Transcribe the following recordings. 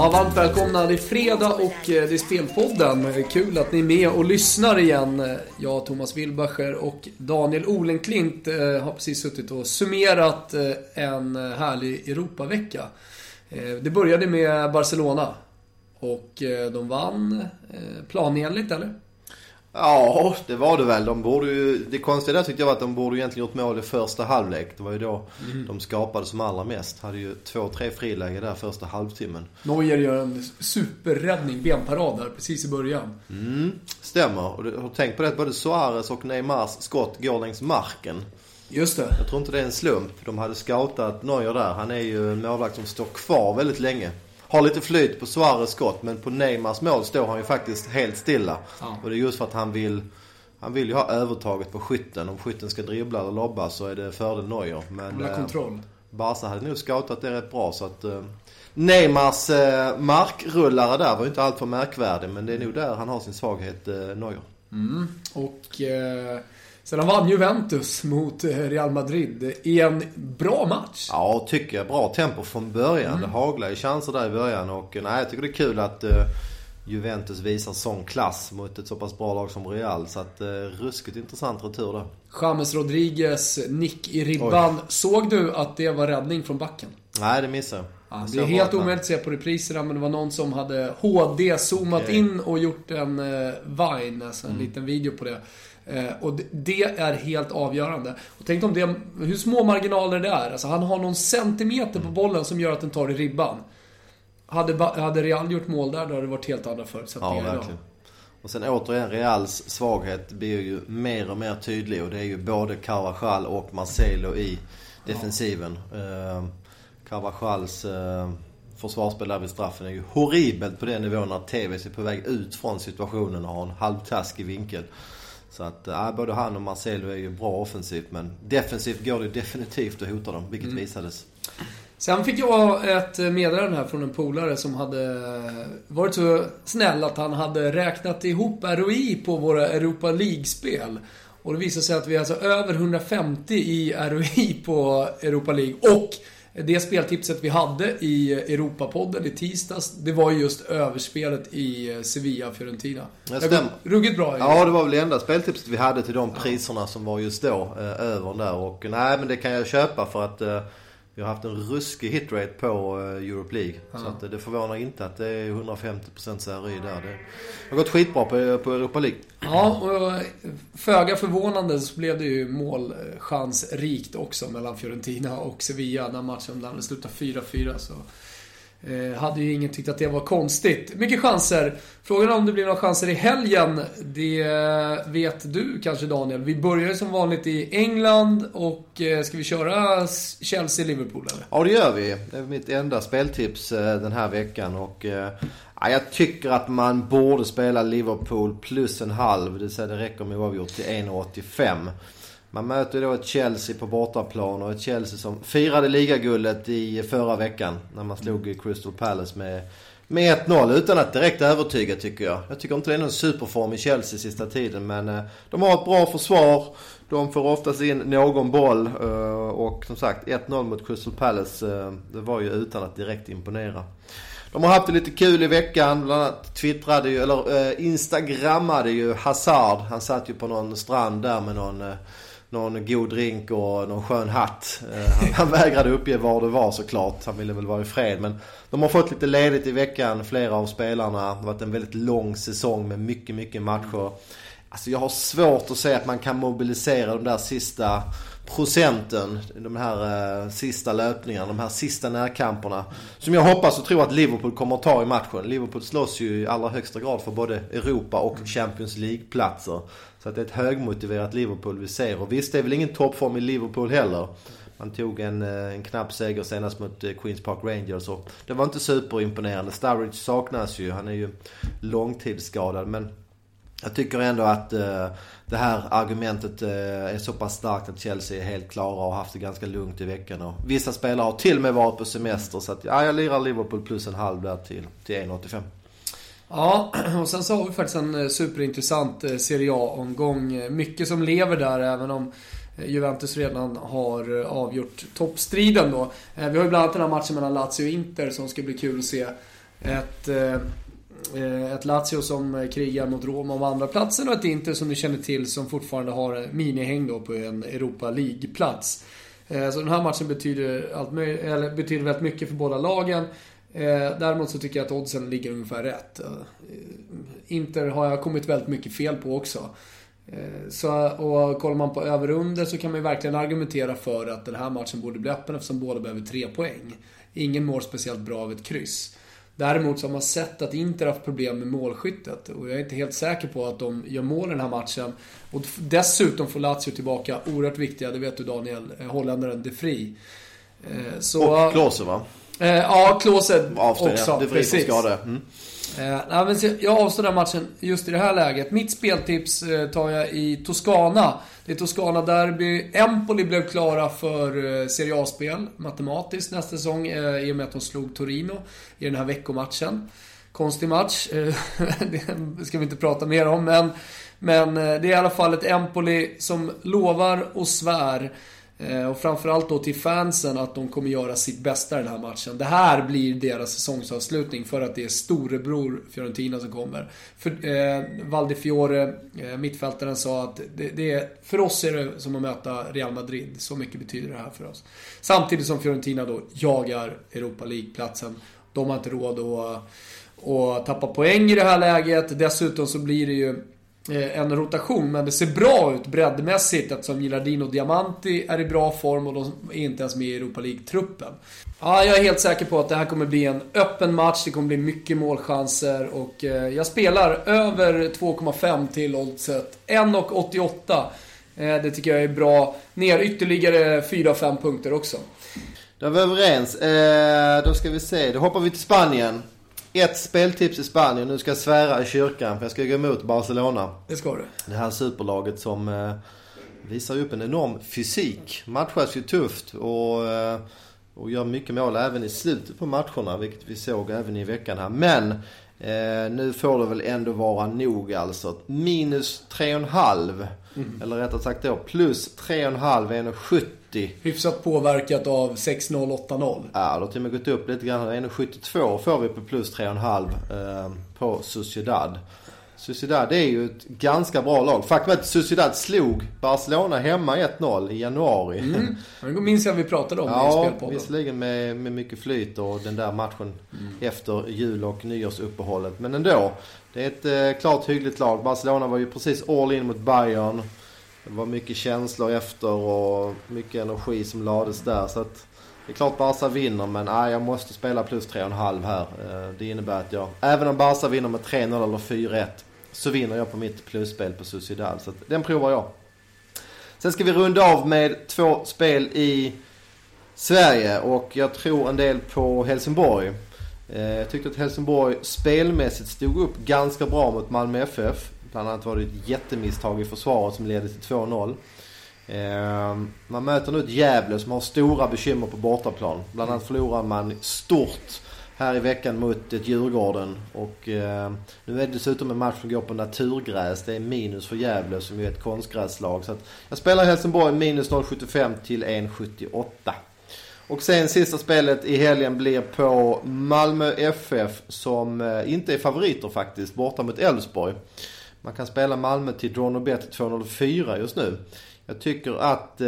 Ja, varmt välkomna. Det är fredag och eh, det är Spelpodden. Kul att ni är med och lyssnar igen. Jag, Thomas Wilbacher och Daniel Olenklint eh, har precis suttit och summerat eh, en härlig Europavecka. Det började med Barcelona. Och de vann planenligt, eller? Ja, det var det väl. De borde ju, det konstiga där tyckte jag var att de borde egentligen gjort mål i första halvlek. Det var ju då mm. de skapade som allra mest. Hade ju två, tre friläge där första halvtimmen. Neuer gör en superräddning, benparad där, precis i början. Mm, stämmer. Och du har tänkt på det att både Suarez och Neymars skott går längs marken. Just det. Jag tror inte det är en slump. De hade scoutat Neuer där. Han är ju en målvakt som står kvar väldigt länge har lite flyt på Suarez skott men på Neymars mål står han ju faktiskt helt stilla. Ja. Och det är just för att han vill han vill ju ha övertaget på skytten. Om skytten ska dribbla eller lobba så är det fördel Neuer. Men eh, kontroll. Barca hade nog scoutat det rätt bra så att eh, Neymars eh, markrullare där var ju inte alltför märkvärdig men det är nog där han har sin svaghet, eh, Neuer. Mm. Och eh, Sen vann Juventus mot eh, Real Madrid i en bra match. Ja, tycker jag. Bra tempo från början. Mm. Det haglade chanser där i början och nej, jag tycker det är kul att uh, Juventus visar sån klass mot ett så pass bra lag som Real. Så att, uh, ruskigt intressant retur där. James Rodriguez nick i ribban. Oj. Såg du att det var räddning från backen? Nej, det missade jag. Ja, det är helt omöjligt att se på repriserna men det var någon som hade HD-zoomat okay. in och gjort en uh, Vine, alltså en mm. liten video på det. Eh, och det är helt avgörande. Och tänk om det, hur små marginaler det är. Alltså han har någon centimeter på bollen som gör att den tar i ribban. Hade, hade Real gjort mål där, då hade det varit helt andra förutsättningar ja, verkligen. Och sen återigen, Reals svaghet blir ju mer och mer tydlig. Och det är ju både Carvajal och Marcelo i defensiven. Ja. Eh, Carvajals eh, försvarsspel där vid straffen är ju horribelt på den nivån när TVC är på väg ut från situationen och har en halvtaskig vinkel. Så att ja, både han och Marcelo är ju bra offensivt men defensivt går det definitivt att hota dem, vilket mm. visades. Sen fick jag ett meddelande här från en polare som hade varit så snäll att han hade räknat ihop ROI på våra Europa League-spel. Och det visade sig att vi är alltså över 150 i ROI på Europa League. Och det speltipset vi hade i Europapodden i tisdags, det var just överspelet i Sevilla-Fiorentina. Ruggigt bra. Ja, det var väl det enda speltipset vi hade till de priserna som var just då, eh, över där. Och nej, men det kan jag köpa för att eh, vi har haft en ruskig hitrate på uh, Europe League. Ja. Så att, uh, det förvånar inte att det är 150% RI där. Det har gått skitbra på, på Europa League. Ja, och föga förvånande så blev det ju målchansrikt också mellan Fiorentina och Sevilla när matchen där slutade 4-4. Så Eh, Eh, hade ju ingen tyckt att det var konstigt. Mycket chanser. Frågan är om det blir några chanser i helgen. Det eh, vet du kanske Daniel. Vi börjar ju som vanligt i England och eh, ska vi köra Chelsea-Liverpool eller? Ja det gör vi. Det är mitt enda speltips den här veckan och Ja, jag tycker att man borde spela Liverpool plus en halv. Det vill säga det räcker med oavgjort till 1,85. Man möter då ett Chelsea på bortaplan och ett Chelsea som firade ligaguldet i förra veckan. När man slog Crystal Palace med, med 1-0 utan att direkt övertyga tycker jag. Jag tycker inte det är någon superform i Chelsea sista tiden men eh, de har ett bra försvar. De får oftast in någon boll eh, och som sagt 1-0 mot Crystal Palace eh, det var ju utan att direkt imponera. De har haft det lite kul i veckan. Bland annat twittrade ju, eller instagrammade ju Hazard. Han satt ju på någon strand där med någon någon god drink och någon skön hatt. Eh, han, han vägrade uppge var det var såklart. Han ville väl vara i fred. Men de har fått lite ledigt i veckan, flera av spelarna. Det har varit en väldigt lång säsong med mycket, mycket matcher. Alltså jag har svårt att säga att man kan mobilisera de där sista procenten, de här eh, sista löpningarna, de här sista närkamperna. Som jag hoppas och tror att Liverpool kommer att ta i matchen. Liverpool slåss ju i allra högsta grad för både Europa och Champions League-platser. Så att det är ett högmotiverat Liverpool vi ser. Och visst, det är väl ingen toppform i Liverpool heller. Man tog en, eh, en knapp seger senast mot eh, Queens Park Rangers och det var inte superimponerande. Sturridge saknas ju. Han är ju långtidsskadad men jag tycker ändå att eh, det här argumentet eh, är så pass starkt att Chelsea är helt klara och har haft det ganska lugnt i veckan. Och vissa spelare har till och med varit på semester. Så att, ja, jag lirar Liverpool plus en halv där till, till 1,85. Ja, och sen så har vi faktiskt en eh, superintressant eh, Serie A-omgång. Eh, mycket som lever där, även om Juventus redan har avgjort toppstriden då. Vi har ju bland annat den här matchen mellan Lazio och Inter som ska bli kul att se. Ett, ett Lazio som krigar mot Roma om andra platsen och ett Inter som ni känner till som fortfarande har minihäng då på en Europa League-plats. Så den här matchen betyder, allt, eller betyder väldigt mycket för båda lagen. Eh, däremot så tycker jag att oddsen ligger ungefär rätt. Eh, Inter har jag kommit väldigt mycket fel på också. Eh, så, och kollar man på över under så kan man ju verkligen argumentera för att den här matchen borde bli öppen eftersom båda behöver tre poäng. Ingen mår speciellt bra av ett kryss. Däremot så har man sett att Inter har haft problem med målskyttet och jag är inte helt säker på att de gör mål i den här matchen. Och dessutom får Lazio tillbaka oerhört viktiga, det vet du Daniel, eh, holländaren De Fri. Eh, så, och Klose va? Eh, ja, Klose också. Det precis. skada. Mm. Eh, nej, men jag avstår den matchen just i det här läget. Mitt speltips eh, tar jag i Toscana. Det är Toscana-derby. Empoli blev klara för eh, Serie A-spel matematiskt nästa säsong eh, i och med att de slog Torino i den här veckomatchen. Konstig match. Eh, det ska vi inte prata mer om, men, men det är i alla fall ett Empoli som lovar och svär Eh, och framförallt då till fansen att de kommer göra sitt bästa i den här matchen. Det här blir deras säsongsavslutning för att det är storebror Fiorentina som kommer. För, eh, Valdifiore, eh, mittfältaren, sa att det, det, är, för oss är det som att möta Real Madrid. Så mycket betyder det här för oss. Samtidigt som Fiorentina då jagar Europa League-platsen. De har inte råd att, att tappa poäng i det här läget. Dessutom så blir det ju Eh, en rotation, men det ser bra ut breddmässigt eftersom Gilardino och Diamanti är i bra form och de är inte ens med i Europa League-truppen. Ja, jag är helt säker på att det här kommer bli en öppen match, det kommer bli mycket målchanser och eh, jag spelar över 2,5 till oddset. 1,88. Eh, det tycker jag är bra. Ner ytterligare 4-5 punkter också. Då är vi överens. då ska vi se, då hoppar vi till Spanien. Ett speltips i Spanien. Nu ska jag svära i kyrkan för jag ska gå emot Barcelona. Det ska du. Det här superlaget som eh, visar upp en enorm fysik. Matchas ju tufft och, eh, och gör mycket mål även i slutet på matcherna. Vilket vi såg även i veckan här. Men eh, nu får det väl ändå vara nog alltså. Minus 3,5. Mm. Eller rättare sagt då plus 3,5 är 1,70 1,70. Hyfsat påverkat av 6-0, 8-0. Ja, det har till och med gått upp lite grann. 1,72 får vi på plus 3,5 eh, på Sociedad. Sociedad är ju ett ganska bra lag. Faktum är att Sociedad slog Barcelona hemma 1-0 i januari. Mm. Det minns jag vi pratade om ja, i spelpodden. visserligen med, med mycket flyt och den där matchen mm. efter jul och nyårsuppehållet. Men ändå. Det är ett eh, klart hyggligt lag. Barcelona var ju precis all in mot Bayern. Det var mycket känslor efter och mycket energi som lades där. Så att det är klart Barca vinner men nej, jag måste spela plus 3,5 här. Eh, det innebär att jag, även om Barca vinner med 3-0 eller 4-1 så vinner jag på mitt plusspel på Sociedad. Så att den provar jag. Sen ska vi runda av med två spel i Sverige och jag tror en del på Helsingborg. Eh, jag tyckte att Helsingborg spelmässigt stod upp ganska bra mot Malmö FF. Bland annat var det ett jättemisstag i försvaret som ledde till 2-0. Eh, man möter nu ett Gävle som har stora bekymmer på bortaplan. Bland annat förlorar man stort här i veckan mot ett Djurgården. Och eh, nu är det dessutom en match som går på naturgräs. Det är minus för Gävle som ju är ett konstgräslag. Så jag spelar Helsingborg minus 0,75 till 1,78. Och sen sista spelet i helgen blir på Malmö FF som eh, inte är favoriter faktiskt. Borta mot Elfsborg. Man kan spela Malmö till Dronobet 204 just nu. Jag tycker att eh,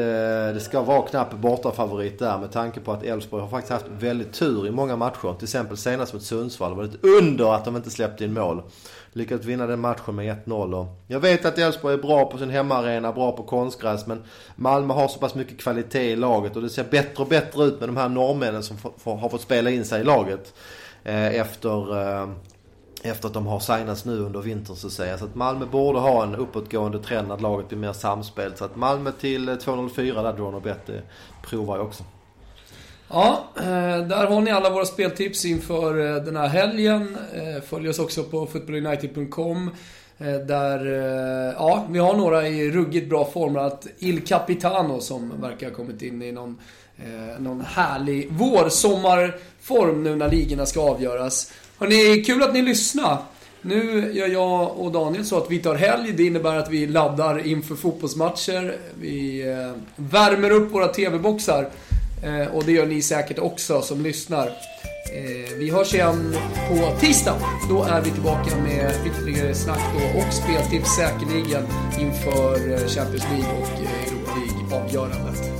det ska vara knapp bortafavorit där med tanke på att Elfsborg har faktiskt haft väldigt tur i många matcher. Till exempel senast mot Sundsvall var det ett under att de inte släppte in mål. Lyckats vinna den matchen med 1-0. Jag vet att Elfsborg är bra på sin hemmaarena, bra på konstgräs. Men Malmö har så pass mycket kvalitet i laget och det ser bättre och bättre ut med de här norrmännen som har fått spela in sig i laget. Eh, efter eh, efter att de har signats nu under vintern så säger jag. Så att Malmö borde ha en uppåtgående trend när laget blir mer samspelt. Så att Malmö till eh, 204 där Drone Bet provar jag också. Ja, eh, där har ni alla våra speltips inför eh, den här helgen. Följ oss också på footballunited.com. Där, ja, vi har några i ruggigt bra form. Att Il Capitano som verkar ha kommit in i någon, någon härlig vår-sommarform nu när ligorna ska avgöras. Hörrni, kul att ni lyssnar. Nu gör jag och Daniel så att vi tar helg. Det innebär att vi laddar inför fotbollsmatcher. Vi eh, värmer upp våra TV-boxar. Eh, och det gör ni säkert också som lyssnar. Eh, vi hörs igen på tisdag. Då är vi tillbaka med ytterligare snack då och speltips säkerligen inför Champions League och Europa League-avgörandet.